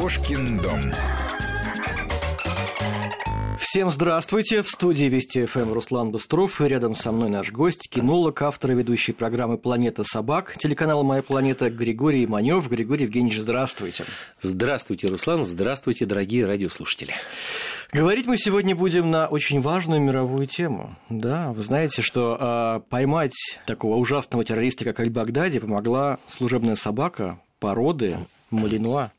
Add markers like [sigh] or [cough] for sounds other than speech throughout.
Кошкин дом. Всем здравствуйте. В студии Вести ФМ Руслан Быстров. И рядом со мной наш гость, кинолог, автор и ведущий программы «Планета собак», телеканал «Моя планета» Григорий Манев. Григорий Евгеньевич, здравствуйте. Здравствуйте, Руслан. Здравствуйте, дорогие радиослушатели. Говорить мы сегодня будем на очень важную мировую тему. Да, вы знаете, что э, поймать такого ужасного террориста, как Аль-Багдади, помогла служебная собака породы Малинуа.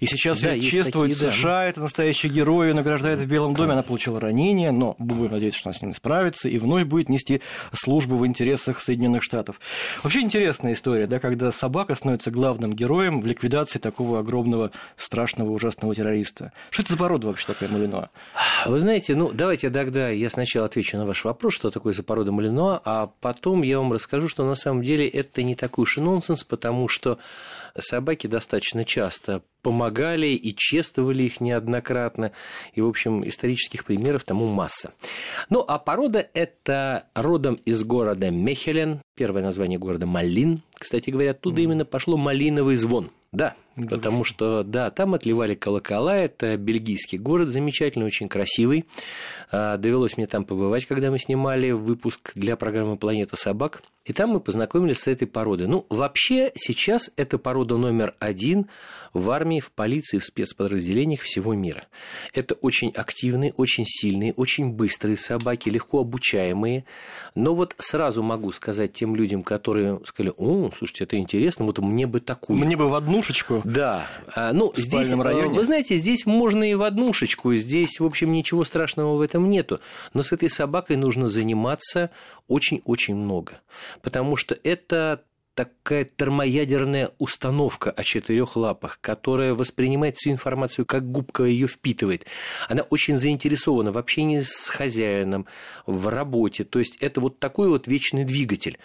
И сейчас да, ее чествуют такие, США, да. это настоящий герой, ее награждают в Белом доме, она получила ранение, но будем надеяться, что она с ним справится и вновь будет нести службу в интересах Соединенных Штатов. Вообще интересная история, да, когда собака становится главным героем в ликвидации такого огромного, страшного, ужасного террориста. Что это за порода вообще такая Малинуа? Вы знаете, ну, давайте тогда я сначала отвечу на ваш вопрос, что такое за порода Малинуа, а потом я вам расскажу, что на самом деле это не такой уж и нонсенс, потому что собаки достаточно часто помогали и чествовали их неоднократно. И, в общем, исторических примеров тому масса. Ну, а порода – это родом из города Мехелен, первое название города Малин. Кстати говоря, оттуда mm. именно пошло малиновый звон. Да, потому что, да, там отливали колокола, это бельгийский город, замечательный, очень красивый. А, довелось мне там побывать, когда мы снимали выпуск для программы «Планета собак». И там мы познакомились с этой породой. Ну, вообще, сейчас это порода номер один в армии, в полиции, в спецподразделениях всего мира. Это очень активные, очень сильные, очень быстрые собаки, легко обучаемые. Но вот сразу могу сказать тем людям, которые сказали, о, слушайте, это интересно, вот мне бы такую. Мне бы в однушечку. Да. А, ну, здесь, э, районе. вы знаете, здесь можно и в однушечку, здесь, в общем, ничего страшного в этом нету. Но с этой собакой нужно заниматься очень-очень много. Потому что это такая термоядерная установка о четырех лапах, которая воспринимает всю информацию, как губка ее впитывает. Она очень заинтересована в общении с хозяином, в работе. То есть это вот такой вот вечный двигатель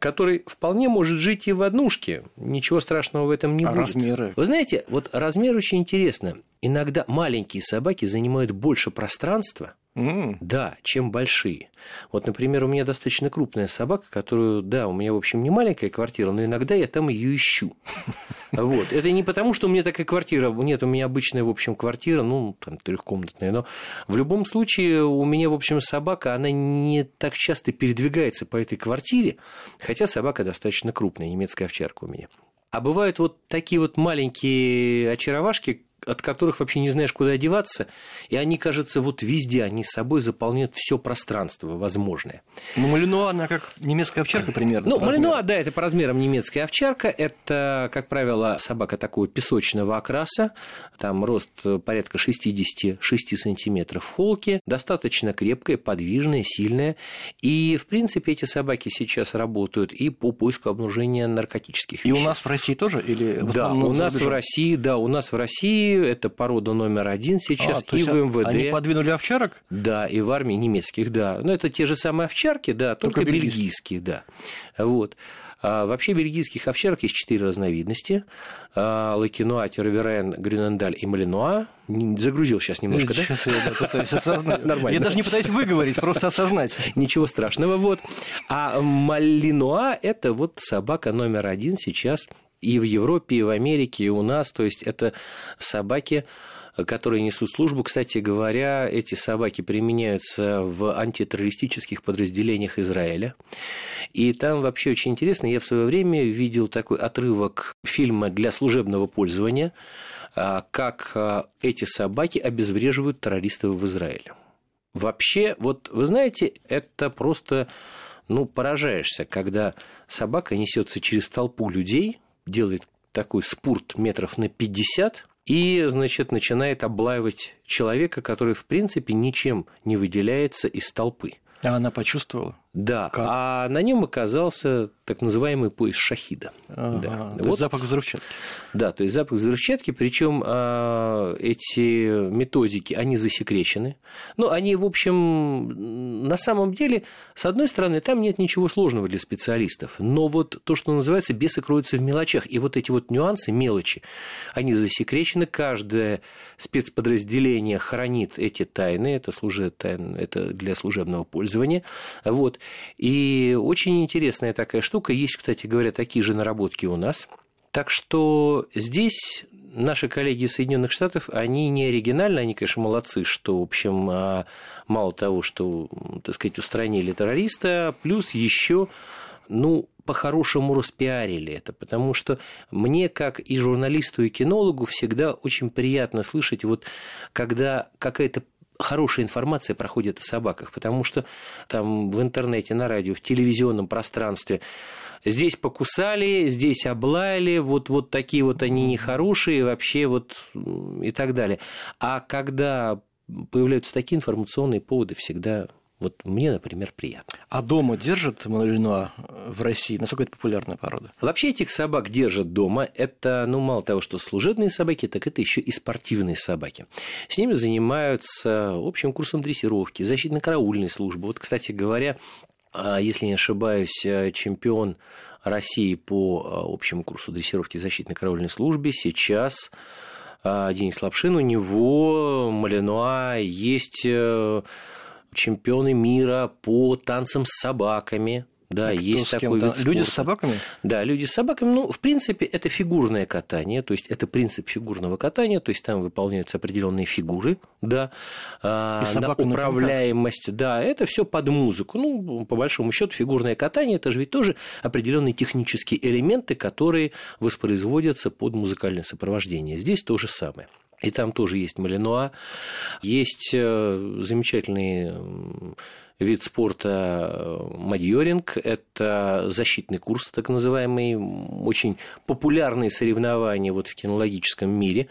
который вполне может жить и в однушке. Ничего страшного в этом не а будет. размеры? Вы знаете, вот размер очень интересно. Иногда маленькие собаки занимают больше пространства, Mm. Да, чем большие. Вот, например, у меня достаточно крупная собака, которую, да, у меня, в общем, не маленькая квартира, но иногда я там ее ищу. [laughs] Вот. Это не потому, что у меня такая квартира, нет, у меня обычная, в общем, квартира, ну, там, трехкомнатная, но в любом случае у меня, в общем, собака, она не так часто передвигается по этой квартире, хотя собака достаточно крупная, немецкая овчарка у меня. А бывают вот такие вот маленькие очаровашки, от которых вообще не знаешь, куда одеваться, и они, кажется, вот везде, они с собой заполняют все пространство возможное. Ну, Малинуа, она как немецкая овчарка примерно. Ну, Малинуа, да, это по размерам немецкая овчарка, это, как правило, собака такого песочного окраса, там рост порядка 66 сантиметров в холке, достаточно крепкая, подвижная, сильная, и, в принципе, эти собаки сейчас работают и по поиску обнаружения наркотических веществ. И у нас в России тоже? Или в да, у нас в России, да, у нас в России это порода номер один сейчас, а, и в МВД. Они подвинули овчарок? Да, и в армии немецких, да. Но это те же самые овчарки, да, только, только бельгийские, да. Вот. А вообще бельгийских овчарок есть четыре разновидности. А, Лакинуа, Терверен, Грюнендаль и Малинуа. Загрузил сейчас немножко, сейчас да? я пытаюсь осознать. [laughs] Нормально. Я даже не пытаюсь выговорить, просто осознать. [laughs] Ничего страшного, вот. А Малинуа – это вот собака номер один сейчас и в Европе, и в Америке, и у нас. То есть это собаки, которые несут службу. Кстати говоря, эти собаки применяются в антитеррористических подразделениях Израиля. И там вообще очень интересно. Я в свое время видел такой отрывок фильма для служебного пользования, а, как а, эти собаки обезвреживают террористов в Израиле. Вообще, вот вы знаете, это просто ну, поражаешься, когда собака несется через толпу людей, делает такой спорт метров на 50 и, значит, начинает облаивать человека, который, в принципе, ничем не выделяется из толпы. А она почувствовала? Да, как? а на нем оказался так называемый пояс шахида. Ага, да. То вот. запах взрывчатки. Да, то есть запах взрывчатки, причем а, эти методики, они засекречены. Ну, они, в общем, на самом деле, с одной стороны, там нет ничего сложного для специалистов, но вот то, что называется, бесы кроются в мелочах, и вот эти вот нюансы, мелочи, они засекречены, каждое спецподразделение хранит эти тайны, это, служит, это для служебного пользования, вот, и очень интересная такая штука. Есть, кстати говоря, такие же наработки у нас. Так что здесь наши коллеги из Соединенных Штатов, они не оригинальны, они, конечно, молодцы, что, в общем, а, мало того, что, так сказать, устранили террориста, плюс еще ну, по-хорошему распиарили это, потому что мне, как и журналисту, и кинологу, всегда очень приятно слышать, вот когда какая-то хорошая информация проходит о собаках, потому что там в интернете, на радио, в телевизионном пространстве здесь покусали, здесь облаяли, вот, вот такие вот они нехорошие, вообще вот и так далее. А когда появляются такие информационные поводы, всегда вот мне, например, приятно. А дома держат Малинуа в России? Насколько это популярная порода? Вообще этих собак держат дома. Это, ну, мало того, что служебные собаки, так это еще и спортивные собаки. С ними занимаются общим курсом дрессировки, защитно-караульной службы. Вот, кстати говоря, а, если не ошибаюсь, э, чемпион России по э, общему курсу дрессировки защитной караульной службе сейчас э, Денис Лапшин, у него Малинуа есть чемпионы мира по танцам с собаками. Да, а есть такой вид спорта. Люди с собаками? Да, люди с собаками. Ну, в принципе, это фигурное катание, то есть это принцип фигурного катания, то есть там выполняются определенные фигуры, да, а, И на управляемость, на да, это все под музыку. Ну, по большому счету, фигурное катание это же ведь тоже определенные технические элементы, которые воспроизводятся под музыкальное сопровождение. Здесь то же самое. И там тоже есть Малинуа. Есть э, замечательный вид спорта э, мадьоринг. Это защитный курс, так называемый, очень популярные соревнования вот в кинологическом мире.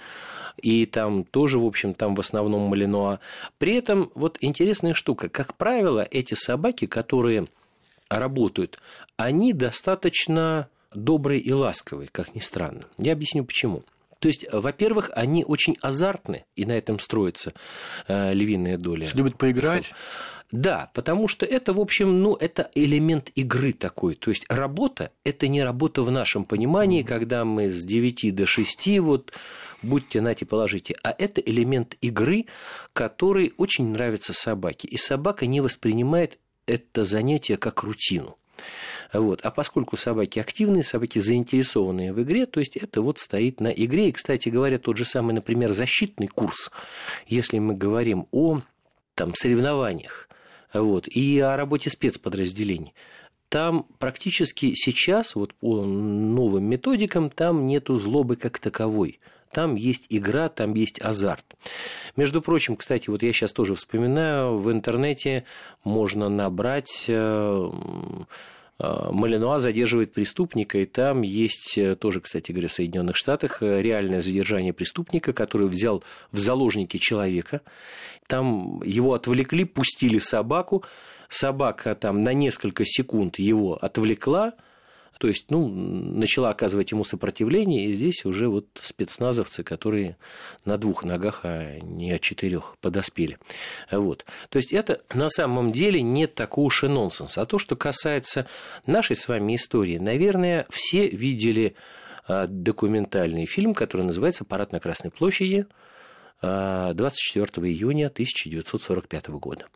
И там тоже, в общем, там в основном Малинуа. При этом вот интересная штука. Как правило, эти собаки, которые работают, они достаточно добрые и ласковые, как ни странно. Я объясню почему. То есть, во-первых, они очень азартны, и на этом строится э, львиная доля. Любят поиграть. Да, потому что это, в общем, ну, это элемент игры такой. То есть работа – это не работа в нашем понимании, mm. когда мы с 9 до 6 вот будьте нате, положите. А это элемент игры, который очень нравится собаке. И собака не воспринимает это занятие как рутину. Вот. А поскольку собаки активные, собаки заинтересованные в игре, то есть это вот стоит на игре. И, кстати говоря, тот же самый, например, защитный курс, если мы говорим о там, соревнованиях вот, и о работе спецподразделений, там практически сейчас, вот по новым методикам, там нету злобы как таковой. Там есть игра, там есть азарт. Между прочим, кстати, вот я сейчас тоже вспоминаю, в интернете можно набрать э, Малинуа задерживает преступника, и там есть э, тоже, кстати говоря, в Соединенных Штатах э, реальное задержание преступника, который взял в заложники человека. Там его отвлекли, пустили собаку. Собака там на несколько секунд его отвлекла, то есть, ну, начала оказывать ему сопротивление, и здесь уже вот спецназовцы, которые на двух ногах, а не о четырех подоспели. Вот. То есть, это на самом деле не такой уж и нонсенс. А то, что касается нашей с вами истории, наверное, все видели а, документальный фильм, который называется «Парад на Красной площади», 24 а, июня 1945 года.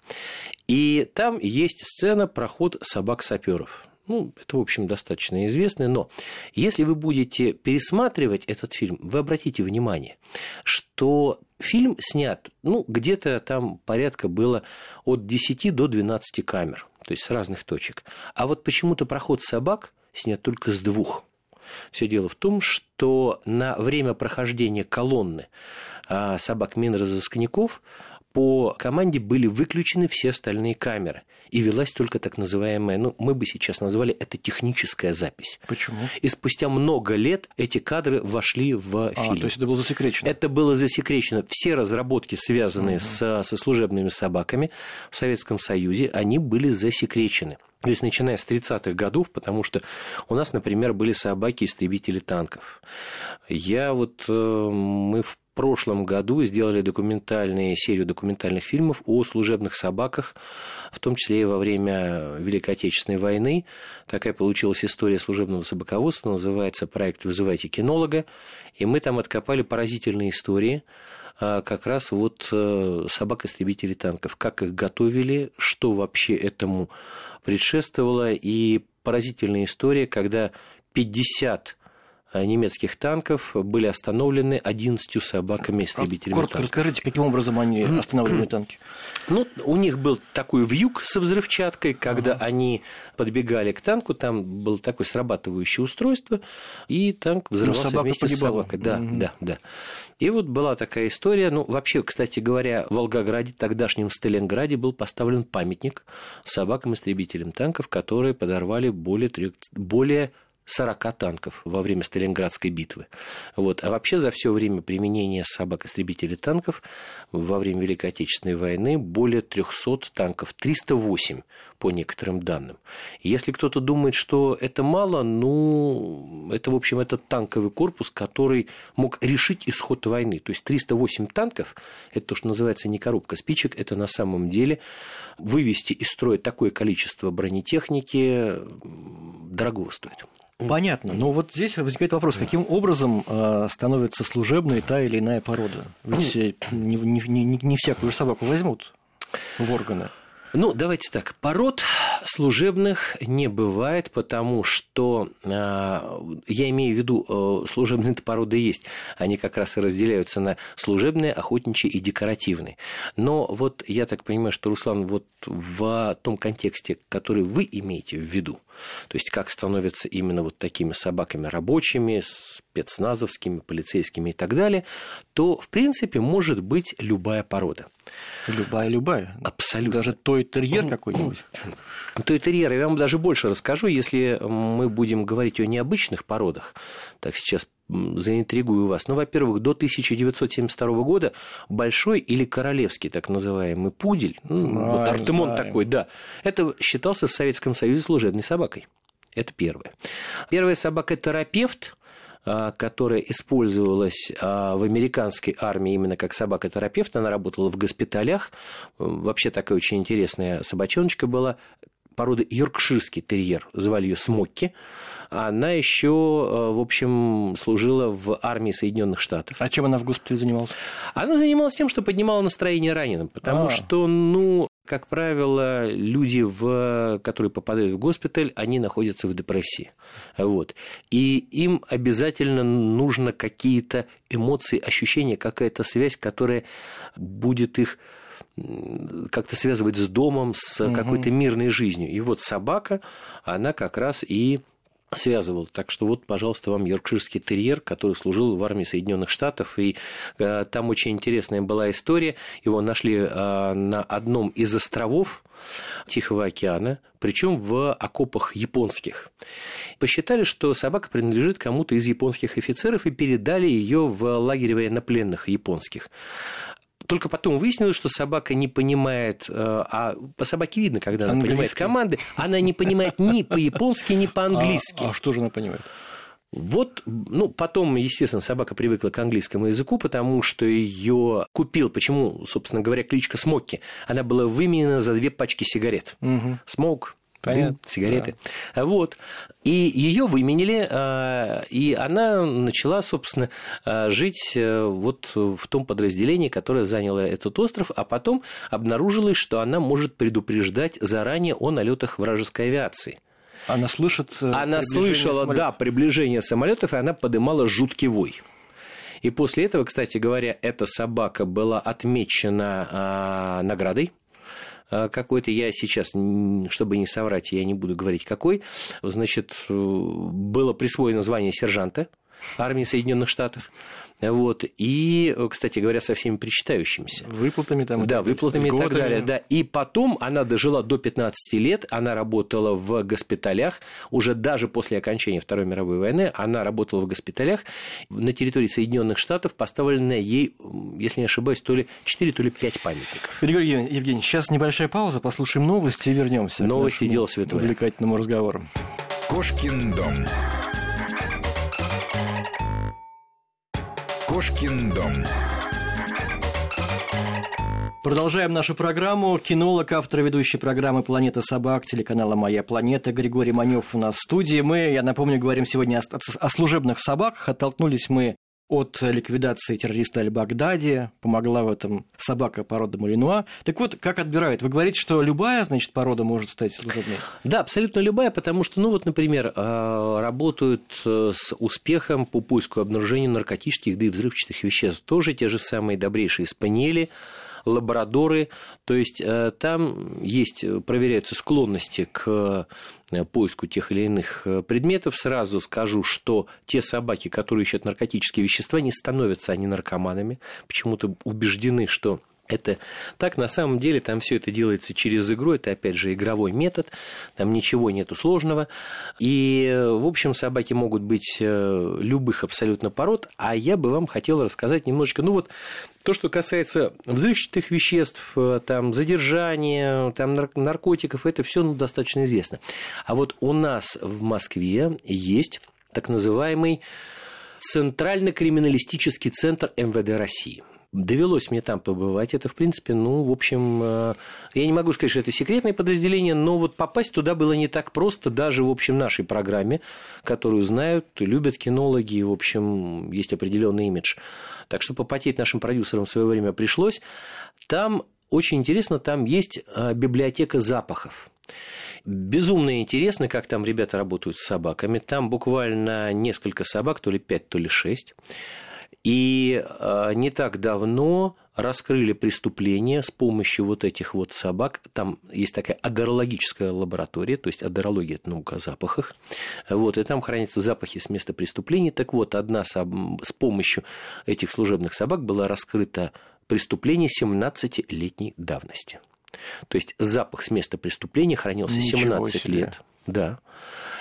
И там есть сцена «Проход собак-саперов». Ну, это, в общем, достаточно известно, но если вы будете пересматривать этот фильм, вы обратите внимание, что фильм снят, ну, где-то там порядка было от 10 до 12 камер, то есть с разных точек. А вот почему-то проход собак снят только с двух. Все дело в том, что на время прохождения колонны а, собак Минразыскников по команде были выключены все остальные камеры. И велась только так называемая, ну, мы бы сейчас назвали это техническая запись. Почему? И спустя много лет эти кадры вошли в фильм. А, то есть это было засекречено? Это было засекречено. Все разработки, связанные угу. со, со служебными собаками в Советском Союзе, они были засекречены. То есть, начиная с 30-х годов, потому что у нас, например, были собаки-истребители танков. Я вот, э, мы в прошлом году сделали документальные, серию документальных фильмов о служебных собаках, в том числе и во время Великой Отечественной войны. Такая получилась история служебного собаководства, называется проект «Вызывайте кинолога», и мы там откопали поразительные истории, а, как раз вот э, собак-истребителей танков, как их готовили, что вообще этому предшествовало, и поразительная история, когда 50 Э, немецких танков были остановлены 11 собаками-истребителями. Коротко расскажите, каким образом они останавливали танки? Ну, у них был такой вьюг со взрывчаткой, когда ага. они подбегали к танку, там было такое срабатывающее устройство, и танк ну, взрывался ну, вместе погибала. с собакой. Да, угу. да, да. И вот была такая история. Ну, вообще, кстати говоря, в Волгограде, тогдашнем Сталинграде, был поставлен памятник собакам-истребителям танков, которые подорвали более, 3, более 40 танков во время Сталинградской битвы. Вот. А вообще за все время применения собак-истребителей танков во время Великой Отечественной войны более 300 танков, 308 по некоторым данным. Если кто-то думает, что это мало, ну, это, в общем, этот танковый корпус, который мог решить исход войны. То есть 308 танков, это то, что называется не коробка спичек, это на самом деле вывести из строя такое количество бронетехники дорого стоит. Понятно. Но вот здесь возникает вопрос, каким образом э, становится служебной та или иная порода? Ведь ну, не, не, не, не всякую собаку возьмут в органы. Ну, давайте так. Пород служебных не бывает, потому что э, я имею в виду, э, служебные породы есть. Они как раз и разделяются на служебные, охотничьи и декоративные. Но вот я так понимаю, что, Руслан, вот в том контексте, который вы имеете в виду, то есть как становятся именно вот такими собаками рабочими, спецназовскими, полицейскими и так далее, то, в принципе, может быть любая порода. Любая-любая? Абсолютно. Даже той терьер какой-нибудь? Той терьер, я вам даже больше расскажу, если мы будем говорить о необычных породах, так сейчас заинтригую вас. Ну, во-первых, до 1972 года большой или королевский так называемый пудель, ну, знаем, вот Артемон знаем. такой, да, это считался в Советском Союзе служебной собакой. Это первое. Первая собака – терапевт, а, которая использовалась а, в американской армии именно как собака-терапевт. Она работала в госпиталях. Вообще такая очень интересная собачоночка была породы йоркширский терьер. Звали ее Смокки она еще, э, в общем, служила в армии Соединенных Штатов. А чем она в госпитале занималась? Она занималась тем, что поднимала настроение раненым, потому а. что, ну, как правило, люди, в, которые попадают в госпиталь, они находятся в депрессии. Вот. И им обязательно нужно какие-то эмоции, ощущения, какая-то связь, которая будет их как-то связывать с домом, с угу. какой-то мирной жизнью. И вот собака, она как раз и связывал. Так что вот, пожалуйста, вам йоркширский терьер, который служил в армии Соединенных Штатов. И э, там очень интересная была история. Его нашли э, на одном из островов Тихого океана, причем в окопах японских. Посчитали, что собака принадлежит кому-то из японских офицеров и передали ее в лагерь военнопленных японских. Только потом выяснилось, что собака не понимает, э, а по собаке видно, когда она Английский. понимает команды, она не понимает ни по-японски, ни по-английски. А, а что же она понимает? Вот, ну, потом, естественно, собака привыкла к английскому языку, потому что ее купил, почему, собственно говоря, кличка Смокки. Она была выменена за две пачки сигарет. Угу. Смок, Понятно. Дым, сигареты. Да. Вот. И ее выменили, а, и она начала, собственно, а, жить э, вот в том подразделении, которое заняло этот остров, а потом обнаружилось, что она может предупреждать заранее о налетах вражеской авиации. Она слышит. Э, она слышала, самолетов. да, приближение самолетов, и она подымала жуткий вой. И после этого, кстати говоря, эта собака была отмечена а, наградой какой-то, я сейчас, чтобы не соврать, я не буду говорить какой, значит, э, было присвоено звание сержанта армии Соединенных Штатов. Вот. И, кстати говоря, со всеми причитающимися. Выплатами там. Да, выплатами и так далее. Да. И потом она дожила до 15 лет, она работала в госпиталях, уже даже после окончания Второй мировой войны, она работала в госпиталях. На территории Соединенных Штатов поставлено ей, если не ошибаюсь, то ли 4, то ли 5 памятников. Григорий Евгений, сейчас небольшая пауза, послушаем новости и вернемся. Новости – дело святое. Увлекательному разговору. Кошкин дом. Кошкин дом. Продолжаем нашу программу. Кинолог, автор ведущей программы «Планета собак» телеканала «Моя планета» Григорий Манев у нас в студии. Мы, я напомню, говорим сегодня о, о служебных собаках. Оттолкнулись мы от ликвидации террориста Аль-Багдади, помогла в этом собака породы Малинуа. Так вот, как отбирают? Вы говорите, что любая, значит, порода может стать служебной? Да, абсолютно любая, потому что, ну вот, например, э, работают э, с успехом по поиску обнаружения наркотических, да и взрывчатых веществ. Тоже те же самые добрейшие спаниели, лабрадоры, то есть э, там есть, проверяются склонности к э, поиску тех или иных э, предметов. Сразу скажу, что те собаки, которые ищут наркотические вещества, не становятся они наркоманами, почему-то убеждены, что это так, на самом деле, там все это делается через игру, это опять же игровой метод, там ничего нету сложного. И, в общем, собаки могут быть э, любых абсолютно пород, а я бы вам хотел рассказать немножечко, ну вот, то, что касается взрывчатых веществ, э, там, задержания, там, наркотиков, это все ну, достаточно известно. А вот у нас в Москве есть так называемый Центрально-криминалистический центр МВД России – Довелось мне там побывать. Это, в принципе, ну, в общем, э, я не могу сказать, что это секретное подразделение, но вот попасть туда было не так просто, даже, в общем, нашей программе, которую знают, любят кинологи, в общем, есть определенный имидж. Так что попотеть нашим продюсерам в свое время пришлось. Там очень интересно, там есть э, библиотека запахов. Безумно интересно, как там ребята работают с собаками. Там буквально несколько собак, то ли пять, то ли шесть. И а, не так давно раскрыли преступление с помощью вот этих вот собак. Там есть такая адерологическая лаборатория, то есть адерология – это наука о запахах. Вот, и там хранятся запахи с места преступления. Так вот, одна с помощью этих служебных собак была раскрыта преступление 17-летней давности. То есть запах с места преступления хранился Ничего 17 себе. лет. Да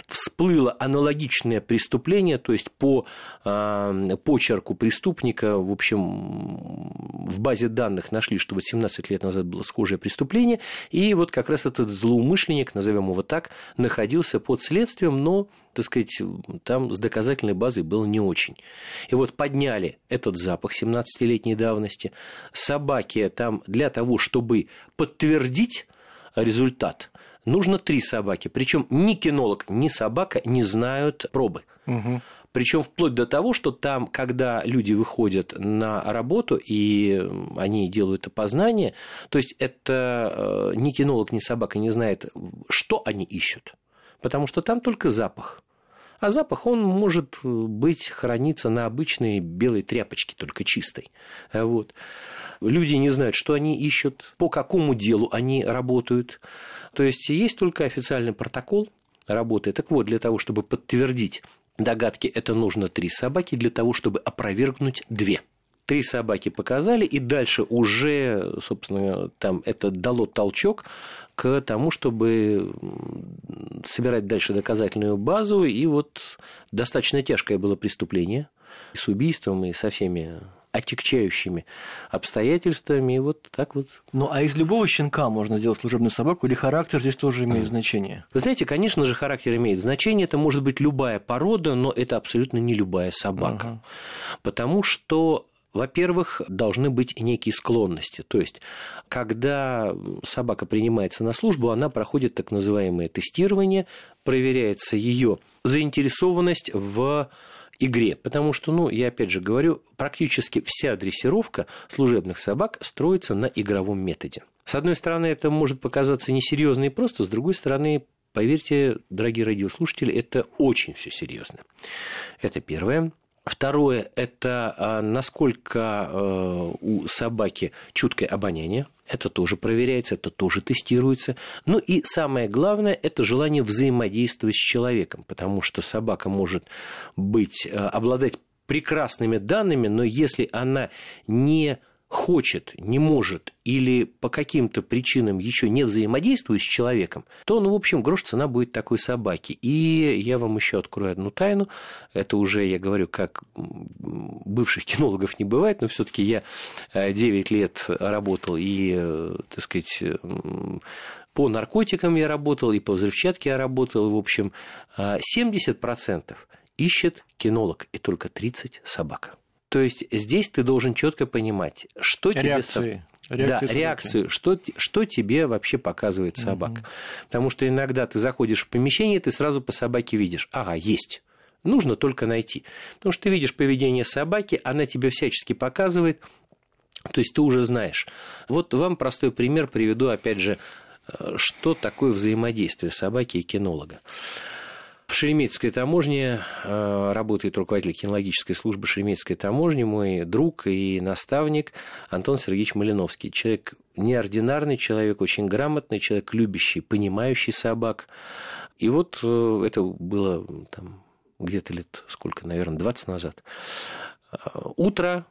всплыло аналогичное преступление, то есть по э, почерку преступника, в общем, в базе данных нашли, что вот 17 лет назад было схожее преступление, и вот как раз этот злоумышленник, назовем его так, находился под следствием, но, так сказать, там с доказательной базой было не очень. И вот подняли этот запах 17-летней давности, собаки там для того, чтобы подтвердить результат, нужно три собаки. Причем ни кинолог, ни собака не знают пробы. Угу. Причем вплоть до того, что там, когда люди выходят на работу и они делают опознание, то есть это э, ни кинолог, ни собака не знает, что они ищут. Потому что там только запах. А запах, он может быть, храниться на обычной белой тряпочке, только чистой. Вот. Люди не знают, что они ищут, по какому делу они работают. То есть есть только официальный протокол работы. Так вот, для того, чтобы подтвердить догадки, это нужно три собаки, для того, чтобы опровергнуть две. Три собаки показали, и дальше уже, собственно, там это дало толчок к тому, чтобы собирать дальше доказательную базу. И вот достаточно тяжкое было преступление с убийством и со всеми отягчающими обстоятельствами, и вот так вот. Ну, а из любого щенка можно сделать служебную собаку, или характер здесь тоже имеет значение? Вы знаете, конечно же, характер имеет значение, это может быть любая порода, но это абсолютно не любая собака, угу. потому что во-первых, должны быть некие склонности. То есть, когда собака принимается на службу, она проходит так называемое тестирование, проверяется ее заинтересованность в игре. Потому что, ну, я опять же говорю, практически вся дрессировка служебных собак строится на игровом методе. С одной стороны, это может показаться несерьезно и просто, с другой стороны, поверьте, дорогие радиослушатели, это очень все серьезно. Это первое. Второе – это а, насколько а, у собаки чуткое обоняние. Это тоже проверяется, это тоже тестируется. Ну и самое главное – это желание взаимодействовать с человеком, потому что собака может быть, а, обладать прекрасными данными, но если она не хочет, не может или по каким-то причинам еще не взаимодействует с человеком, то, ну, в общем, грош цена будет такой собаки. И я вам еще открою одну тайну. Это уже, я говорю, как бывших кинологов не бывает, но все-таки я 9 э, лет работал и, э, так сказать, по наркотикам я работал, и по взрывчатке я работал. В общем, 70% э, ищет кинолог, и только 30 собака. То есть здесь ты должен четко понимать, что реакции. тебе... Реакции да, реакцию, что, что тебе вообще показывает собака. Угу. Потому что иногда ты заходишь в помещение, ты сразу по собаке видишь, ага, есть. Нужно только найти. Потому что ты видишь поведение собаки, она тебе всячески показывает, то есть ты уже знаешь. Вот вам простой пример приведу, опять же, э, что такое взаимодействие собаки и кинолога. В Шереметьевской таможне э, работает руководитель кинологической службы Шереметьевской таможни, мой друг и наставник Антон Сергеевич Малиновский. Человек неординарный человек, очень грамотный человек, любящий, понимающий собак. И вот э, это было там, где-то лет сколько, наверное, 20 назад. Утро,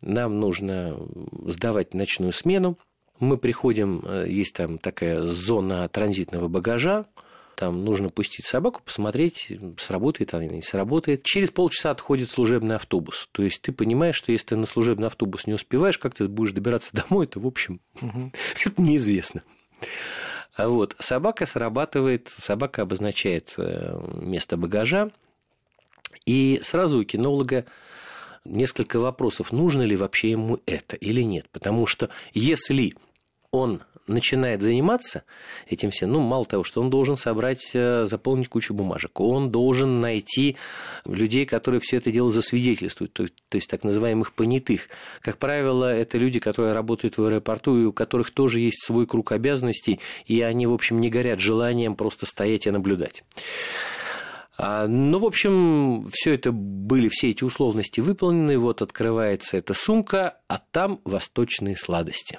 нам нужно сдавать ночную смену. Мы приходим, э, есть там такая зона транзитного багажа, там нужно пустить собаку, посмотреть, сработает она или не сработает. Через полчаса отходит служебный автобус. То есть ты понимаешь, что если ты на служебный автобус не успеваешь, как ты будешь добираться домой, то, в общем, [laughs] это неизвестно. А вот. Собака срабатывает, собака обозначает э, место багажа, и сразу у кинолога несколько вопросов, нужно ли вообще ему это или нет. Потому что если он начинает заниматься этим всем, ну, мало того, что он должен собрать, э, заполнить кучу бумажек, он должен найти людей, которые все это дело засвидетельствуют, то, то есть так называемых понятых. Как правило, это люди, которые работают в аэропорту, и у которых тоже есть свой круг обязанностей, и они, в общем, не горят желанием просто стоять и наблюдать. А, ну, в общем, все это были, все эти условности выполнены. Вот открывается эта сумка, а там восточные сладости.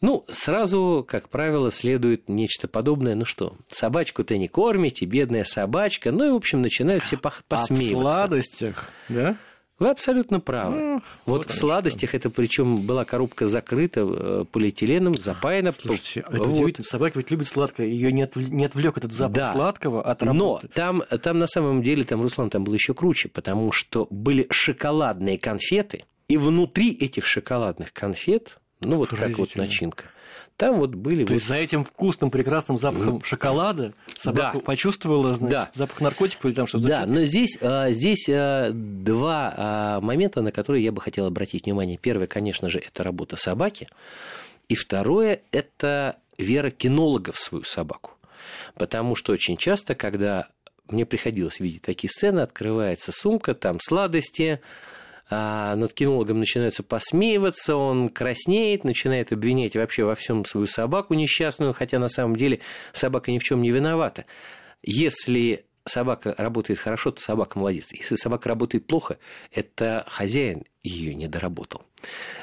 Ну, сразу, как правило, следует нечто подобное. Ну что, собачку-то не кормите, бедная собачка. Ну и, в общем, начинают все посмеиваться. А в сладостях, да? Вы абсолютно правы. Ну, вот, вот в сладостях это причем была коробка закрыта э, полиэтиленом, запаяна. Слушайте, это вот. удивительно. Собака ведь любит сладкое, ее не, отв... не отвлек этот запах да. сладкого от работы. Но там, там на самом деле, там, Руслан, там было еще круче, потому что были шоколадные конфеты, и внутри этих шоколадных конфет, ну вот как вот начинка, там вот были... То вот... есть за этим вкусным прекрасным запахом шоколада собака да. почувствовала значит, да. запах наркотиков или там что-то? Да, но здесь, а, здесь а, два а, момента, на которые я бы хотел обратить внимание. Первое, конечно же, это работа собаки. И второе, это вера кинолога в свою собаку. Потому что очень часто, когда мне приходилось видеть такие сцены, открывается сумка, там сладости, над кинологом начинаются посмеиваться, он краснеет, начинает обвинять вообще во всем свою собаку несчастную, хотя на самом деле собака ни в чем не виновата. Если собака работает хорошо, то собака молодец. Если собака работает плохо, это хозяин ее не доработал.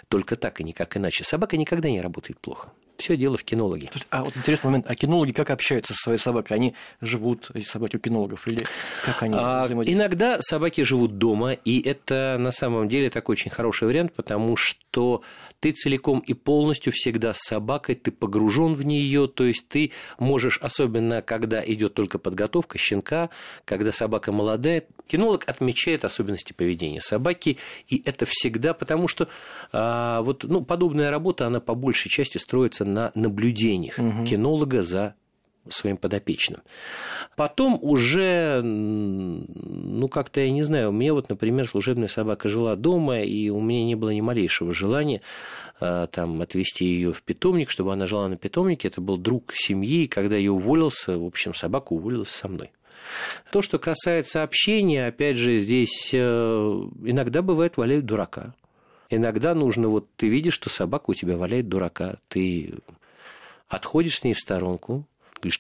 Только так и никак иначе. Собака никогда не работает плохо. Все дело в кинологе. А вот интересный момент, а кинологи как общаются со своей собакой? Они живут, эти собаки у кинологов, или как они а, Иногда собаки живут дома, и это на самом деле такой очень хороший вариант, потому что ты целиком и полностью всегда с собакой, ты погружен в нее, то есть ты можешь, особенно когда идет только подготовка щенка, когда собака молодая, кинолог отмечает особенности поведения собаки, и это всегда, потому что а, вот, ну, подобная работа, она по большей части строится на наблюдениях угу. кинолога за своим подопечным. Потом уже, ну, как-то, я не знаю, у меня вот, например, служебная собака жила дома, и у меня не было ни малейшего желания а, там отвезти ее в питомник, чтобы она жила на питомнике. Это был друг семьи, и когда я уволился, в общем, собака уволилась со мной. То, что касается общения, опять же, здесь э, иногда бывает валяют дурака. Иногда нужно, вот ты видишь, что собака у тебя валяет дурака, ты отходишь с ней в сторонку, говоришь,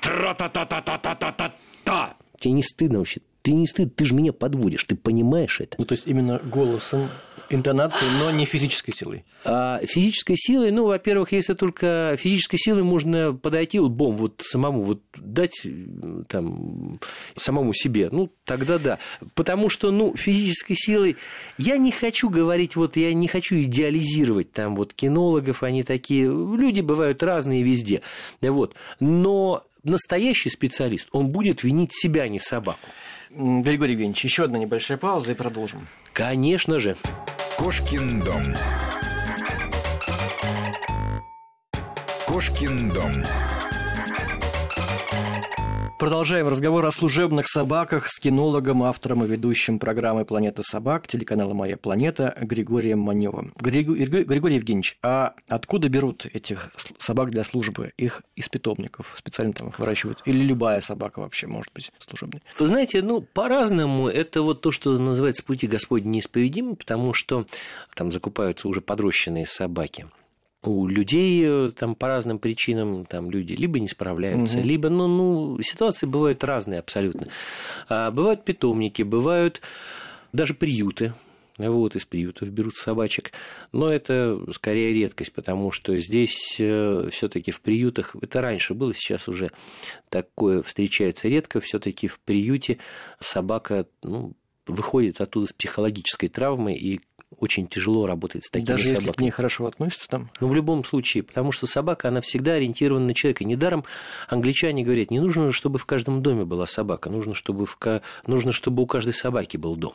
тра-та-та-та-та-та-та-та. Тебе не стыдно вообще? Ты не стыдно, ты же меня подводишь, ты понимаешь это? Ну, то есть именно голосом интонацией, но не физической силой. А физической силой, ну, во-первых, если только физической силой можно подойти лбом вот самому, вот дать там самому себе, ну, тогда да. Потому что, ну, физической силой я не хочу говорить, вот я не хочу идеализировать там вот кинологов, они такие, люди бывают разные везде, вот. Но настоящий специалист, он будет винить себя, а не собаку. Григорий Евгеньевич, еще одна небольшая пауза и продолжим. Конечно же. Кошкин дом. Кошкин дом. Продолжаем разговор о служебных собаках с кинологом, автором и ведущим программы «Планета собак» телеканала «Моя планета» Григорием Маневым. Григорий Евгеньевич, а откуда берут этих собак для службы? Их из питомников специально там их выращивают? Или любая собака вообще может быть служебной? Вы знаете, ну, по-разному. Это вот то, что называется «пути Господни неисповедимы», потому что там закупаются уже подрощенные собаки у людей э, там по разным причинам там люди либо не справляются, угу. либо ну, ну ситуации бывают разные абсолютно. А, бывают питомники, бывают даже приюты. Вот из приютов берут собачек. Но это скорее редкость, потому что здесь э, все-таки в приютах, это раньше было, сейчас уже такое встречается редко, все-таки в приюте собака ну, выходит оттуда с психологической травмой, и очень тяжело работать с такими Даже собаками. если к ней хорошо относятся там? Ну, в любом случае, потому что собака, она всегда ориентирована на человека. Недаром англичане говорят, не нужно, чтобы в каждом доме была собака, нужно, чтобы, в... нужно, чтобы у каждой собаки был дом.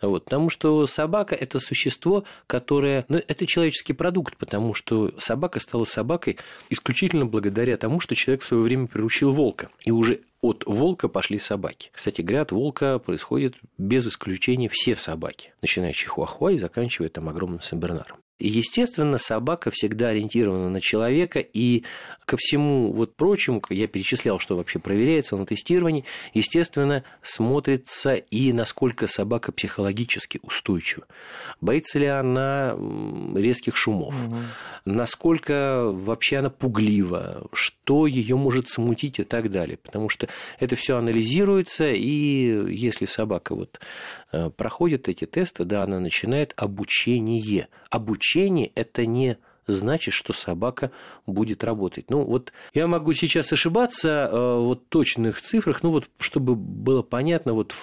Вот, потому что собака – это существо, которое… Ну, это человеческий продукт, потому что собака стала собакой исключительно благодаря тому, что человек в свое время приручил волка. И уже от волка пошли собаки. Кстати говоря, от волка происходит без исключения все собаки, начиная с чихуахуа и заканчивая там огромным сенбернаром. Естественно, собака всегда ориентирована на человека, и ко всему вот прочему, я перечислял, что вообще проверяется на тестировании, естественно, смотрится и насколько собака психологически устойчива. Боится ли она резких шумов, угу. насколько вообще она пуглива, что ее может смутить и так далее. Потому что это все анализируется, и если собака вот проходит эти тесты, да, она начинает обучение. Обучение – это не значит, что собака будет работать. Ну, вот я могу сейчас ошибаться э, вот точных цифрах, ну, вот чтобы было понятно, вот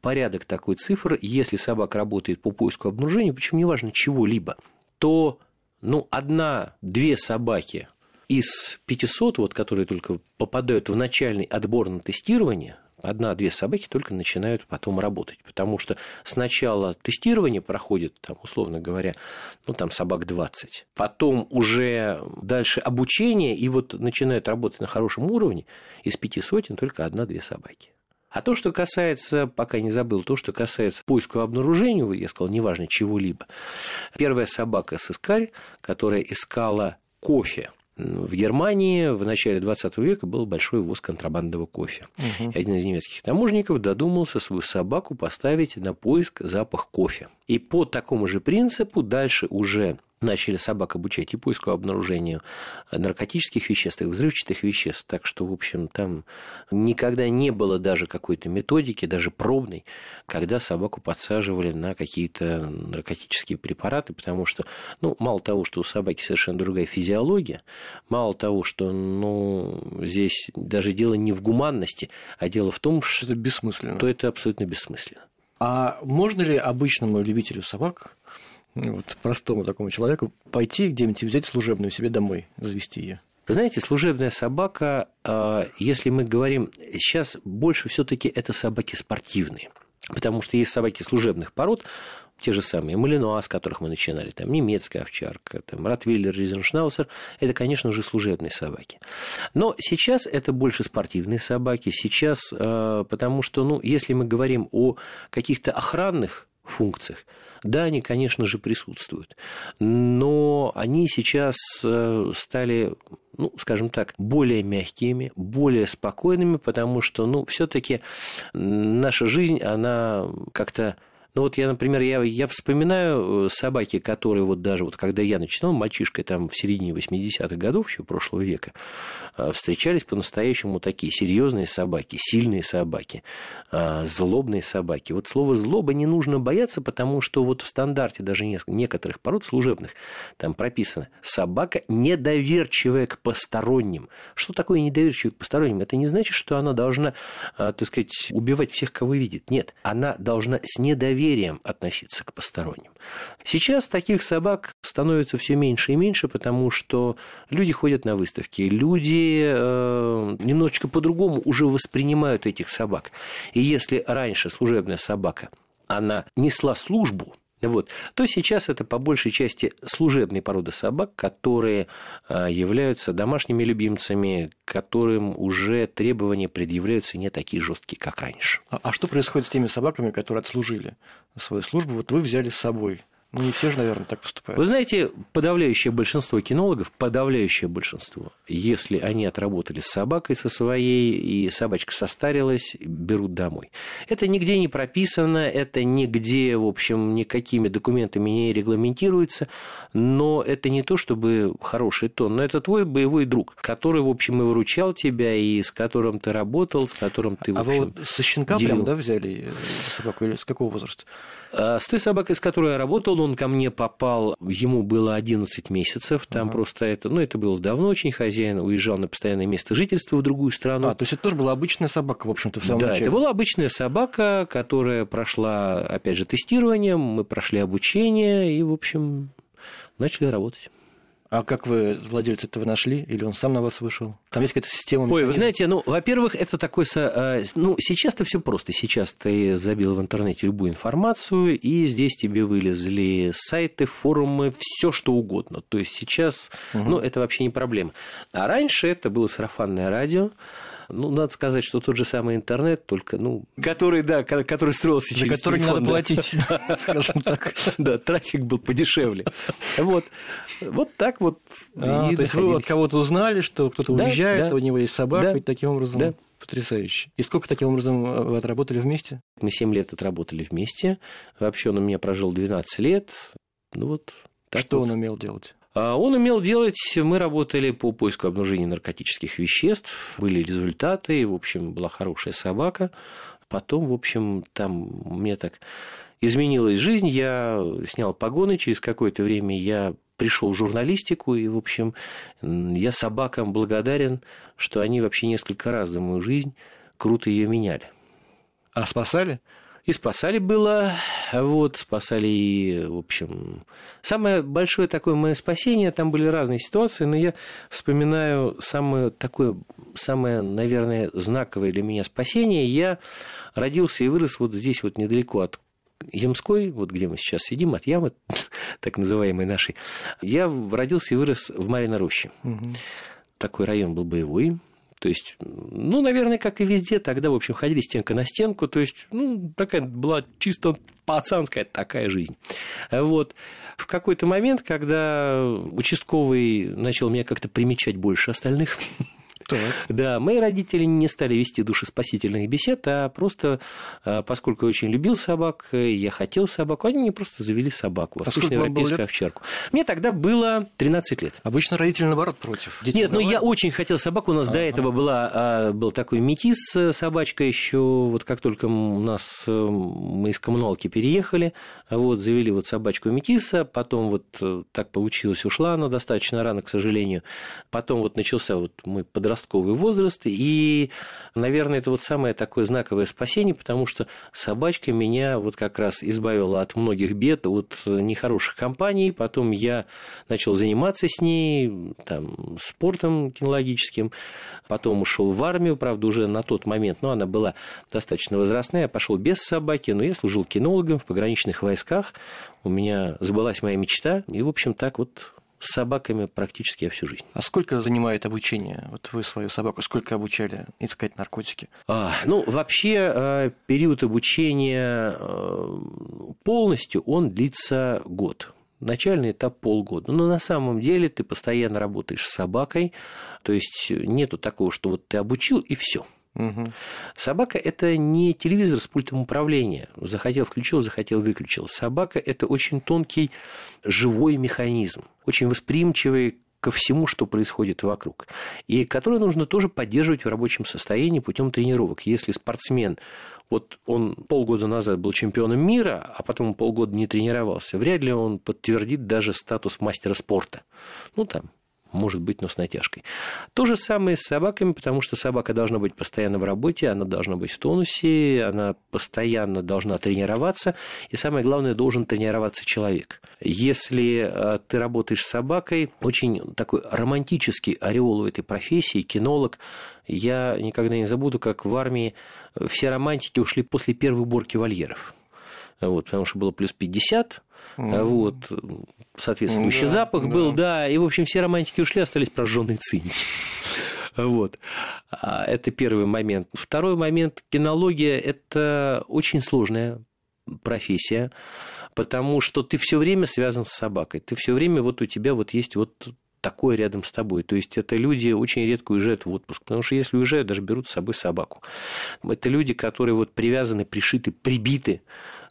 порядок такой цифр, если собака работает по поиску обнаружения, причем неважно чего-либо, то, ну, одна-две собаки из 500, вот, которые только попадают в начальный отбор на тестирование, одна-две собаки только начинают потом работать. Потому что сначала тестирование проходит, там, условно говоря, ну, там собак 20. Потом уже дальше обучение, и вот начинают работать на хорошем уровне. Из пяти сотен только одна-две собаки. А то, что касается, пока не забыл, то, что касается поиска обнаружения, я сказал, неважно чего-либо. Первая собака сыскарь, которая искала кофе в Германии в начале 20 века был большой ввоз контрабандного кофе. Угу. И один из немецких таможенников додумался свою собаку поставить на поиск запах кофе. И по такому же принципу дальше уже начали собак обучать и поиску обнаружению наркотических веществ и взрывчатых веществ. Так что, в общем, там никогда не было даже какой-то методики, даже пробной, когда собаку подсаживали на какие-то наркотические препараты, потому что, ну, мало того, что у собаки совершенно другая физиология, мало того, что, ну, здесь даже дело не в гуманности, а дело в том, что... Это бессмысленно. То это абсолютно бессмысленно. А можно ли обычному любителю собак вот, простому такому человеку пойти где-нибудь и взять служебную себе домой, завести ее? Вы знаете, служебная собака, а, если мы говорим, сейчас больше все-таки это собаки спортивные. Потому что есть собаки служебных пород, те же самые Малинуа, с которых мы начинали, там немецкая овчарка, там Ротвейлер, Ризеншнаусер, это, конечно же, служебные собаки. Но сейчас это больше спортивные собаки, сейчас, а, потому что, ну, если мы говорим о каких-то охранных функциях, да, они, конечно же, присутствуют, но они сейчас э, стали ну, скажем так, более мягкими, более спокойными, потому что, ну, все-таки наша жизнь, она как-то ну вот я, например, я, я вспоминаю э, собаки, которые вот даже вот когда я начинал мальчишкой там в середине 80-х годов еще прошлого века, э, встречались по-настоящему такие серьезные собаки, сильные собаки, э, злобные собаки. Вот слово «злоба» не нужно бояться, потому что вот в стандарте даже некоторых пород служебных там прописано «собака недоверчивая к посторонним». Что такое недоверчивая к посторонним? Это не значит, что она должна, так сказать, убивать всех, кого видит. Нет, она должна с недоверием доверием относиться к посторонним. Сейчас таких собак становится все меньше и меньше, потому что люди ходят на выставки, люди э, немножечко по-другому уже воспринимают этих собак. И если раньше служебная собака, она несла службу, вот, то сейчас это по большей части служебные породы собак, которые а, являются домашними любимцами, которым уже требования предъявляются не такие жесткие, как раньше. А, а что происходит с теми собаками, которые отслужили свою службу? Вот вы взяли с собой ну, не все же, наверное, так поступают. Вы знаете, подавляющее большинство кинологов, подавляющее большинство, если они отработали с собакой со своей, и собачка состарилась, берут домой. Это нигде не прописано, это нигде, в общем, никакими документами не регламентируется, но это не то, чтобы хороший тон, но это твой боевой друг, который, в общем, и выручал тебя, и с которым ты работал, с которым ты, в общем, А вы вот со щенка делил. прям, да, взяли э, собаку, или с какого возраста? А, с той собакой, с которой я работал, он ко мне попал, ему было 11 месяцев, там uh-huh. просто это, ну, это было давно очень, хозяин уезжал на постоянное место жительства в другую страну. А, то есть это тоже была обычная собака, в общем-то, в самом да, начале? это была обычная собака, которая прошла, опять же, тестирование, мы прошли обучение и, в общем, начали работать. А как вы владельца этого нашли? Или он сам на вас вышел? Там есть какая-то система? Ой, вы знаете, ну, во-первых, это такой... А, ну, сейчас-то все просто. Сейчас ты забил в интернете любую информацию, и здесь тебе вылезли сайты, форумы, все что угодно. То есть сейчас, угу. ну, это вообще не проблема. А раньше это было сарафанное радио, ну, надо сказать, что тот же самый интернет, только, ну, который, да, который строился через За который телефон, не надо да. платить, [laughs] [laughs] скажем так. Да, трафик был подешевле. Вот, вот так вот. А, то есть вы от кого-то узнали, что кто-то уезжает, у него есть собака, и таким образом... Потрясающе. И сколько таким образом э, вы отработали вместе? Мы 7 лет отработали вместе. Вообще он у меня прожил 12 лет. Ну вот. Что вот. он умел делать? А он умел делать, мы работали по поиску обнаружения наркотических веществ, были результаты, в общем, была хорошая собака. Потом, в общем, там мне так изменилась жизнь, я снял погоны, через какое-то время я пришел в журналистику, и, в общем, я собакам благодарен, что они вообще несколько раз за мою жизнь круто ее меняли. А спасали? И спасали было, вот, спасали и, в общем... Самое большое такое мое спасение, там были разные ситуации, но я вспоминаю самое такое, самое, наверное, знаковое для меня спасение. Я родился и вырос вот здесь вот недалеко от Ямской, вот где мы сейчас сидим, от ямы, [laughs] так называемой нашей, я родился и вырос в Марино роще. Угу. Такой район был боевой, то есть, ну, наверное, как и везде, тогда, в общем, ходили стенка на стенку. То есть, ну, такая была чисто пацанская такая жизнь. Вот. В какой-то момент, когда участковый начал меня как-то примечать больше остальных, [laughs] Так. Да, мои родители не стали вести душеспасительных бесед, а просто, а, поскольку я очень любил собак, я хотел собаку, они мне просто завели собаку, а восточноевропейскую овчарку. Мне тогда было 13 лет. Обычно родители, наоборот, против. Нет, ну я очень хотел собаку, у нас до этого была, а, был такой метис, э, собачка еще, вот как только у нас, э, мы из коммуналки переехали, вот, завели вот собачку метиса, потом вот э, так получилось, ушла она достаточно рано, к сожалению, потом вот начался вот мой подростковый подростковый возраст, и, наверное, это вот самое такое знаковое спасение, потому что собачка меня вот как раз избавила от многих бед, от нехороших компаний, потом я начал заниматься с ней, там, спортом кинологическим, потом ушел в армию, правда, уже на тот момент, но она была достаточно возрастная, я пошел без собаки, но я служил кинологом в пограничных войсках, у меня сбылась моя мечта, и, в общем, так вот с собаками практически я всю жизнь. А сколько занимает обучение? Вот вы свою собаку сколько обучали искать наркотики? А, ну, вообще э, период обучения э, полностью он длится год. Начальный этап полгода. Но на самом деле ты постоянно работаешь с собакой, то есть нету такого, что вот ты обучил и все. Угу. Собака это не телевизор с пультом управления. Захотел включил, захотел выключил. Собака это очень тонкий живой механизм, очень восприимчивый ко всему, что происходит вокруг, и который нужно тоже поддерживать в рабочем состоянии путем тренировок. Если спортсмен, вот он полгода назад был чемпионом мира, а потом полгода не тренировался, вряд ли он подтвердит даже статус мастера спорта. Ну, там, может быть, но с натяжкой. То же самое с собаками, потому что собака должна быть постоянно в работе, она должна быть в тонусе, она постоянно должна тренироваться, и самое главное, должен тренироваться человек. Если э, ты работаешь с собакой, очень такой романтический ореол у этой профессии, кинолог, я никогда не забуду, как в армии все романтики ушли после первой уборки вольеров вот, потому что было плюс 50, mm. вот, соответствующий да, запах да. был, да, и, в общем, все романтики ушли, остались прожженные циники. Вот. А, это первый момент. Второй момент. Кинология – это очень сложная профессия, потому что ты все время связан с собакой. Ты все время вот у тебя вот есть вот такое рядом с тобой. То есть это люди очень редко уезжают в отпуск, потому что если уезжают, даже берут с собой собаку. Это люди, которые вот привязаны, пришиты, прибиты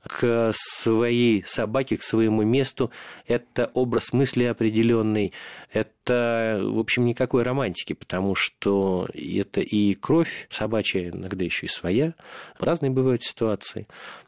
к своей собаке, к своему месту. Это образ мысли определенный. Это, в общем, никакой романтики, потому что это и кровь собачья, иногда еще и своя. Разные бывают ситуации.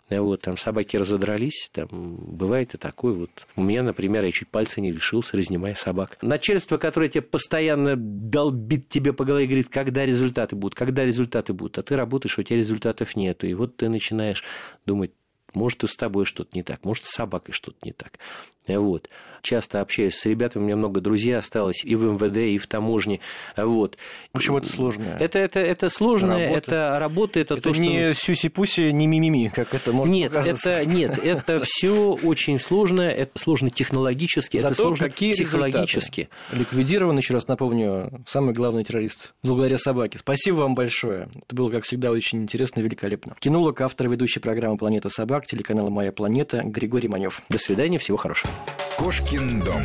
Вот, там собаки разодрались, там бывает и такое. Вот. У меня, например, я чуть пальца не лишился, разнимая собак. Начальство, которое тебе постоянно долбит тебе по голове, говорит, когда результаты будут, когда результаты будут, а ты работаешь, у тебя результатов нету. И вот ты начинаешь думать, может, и с тобой что-то не так, может, с собакой что-то не так. Вот. Часто общаюсь с ребятами, у меня много друзей осталось и в МВД, и в таможне. Вот. В общем, это сложно. Это, это, это сложно, работа. это работа, это, это то, не что... сюси-пуси, не мимими, как это может нет, это Нет, это все очень сложно, это сложно технологически, Зато это сложно какие психологически. Результаты? Ликвидирован, еще раз напомню, самый главный террорист благодаря собаке. Спасибо вам большое. Это было, как всегда, очень интересно и великолепно. Кинолог, автор ведущей программы «Планета собак», телеканала «Моя планета» Григорий Манев. До свидания, всего хорошего. Кошкин дом.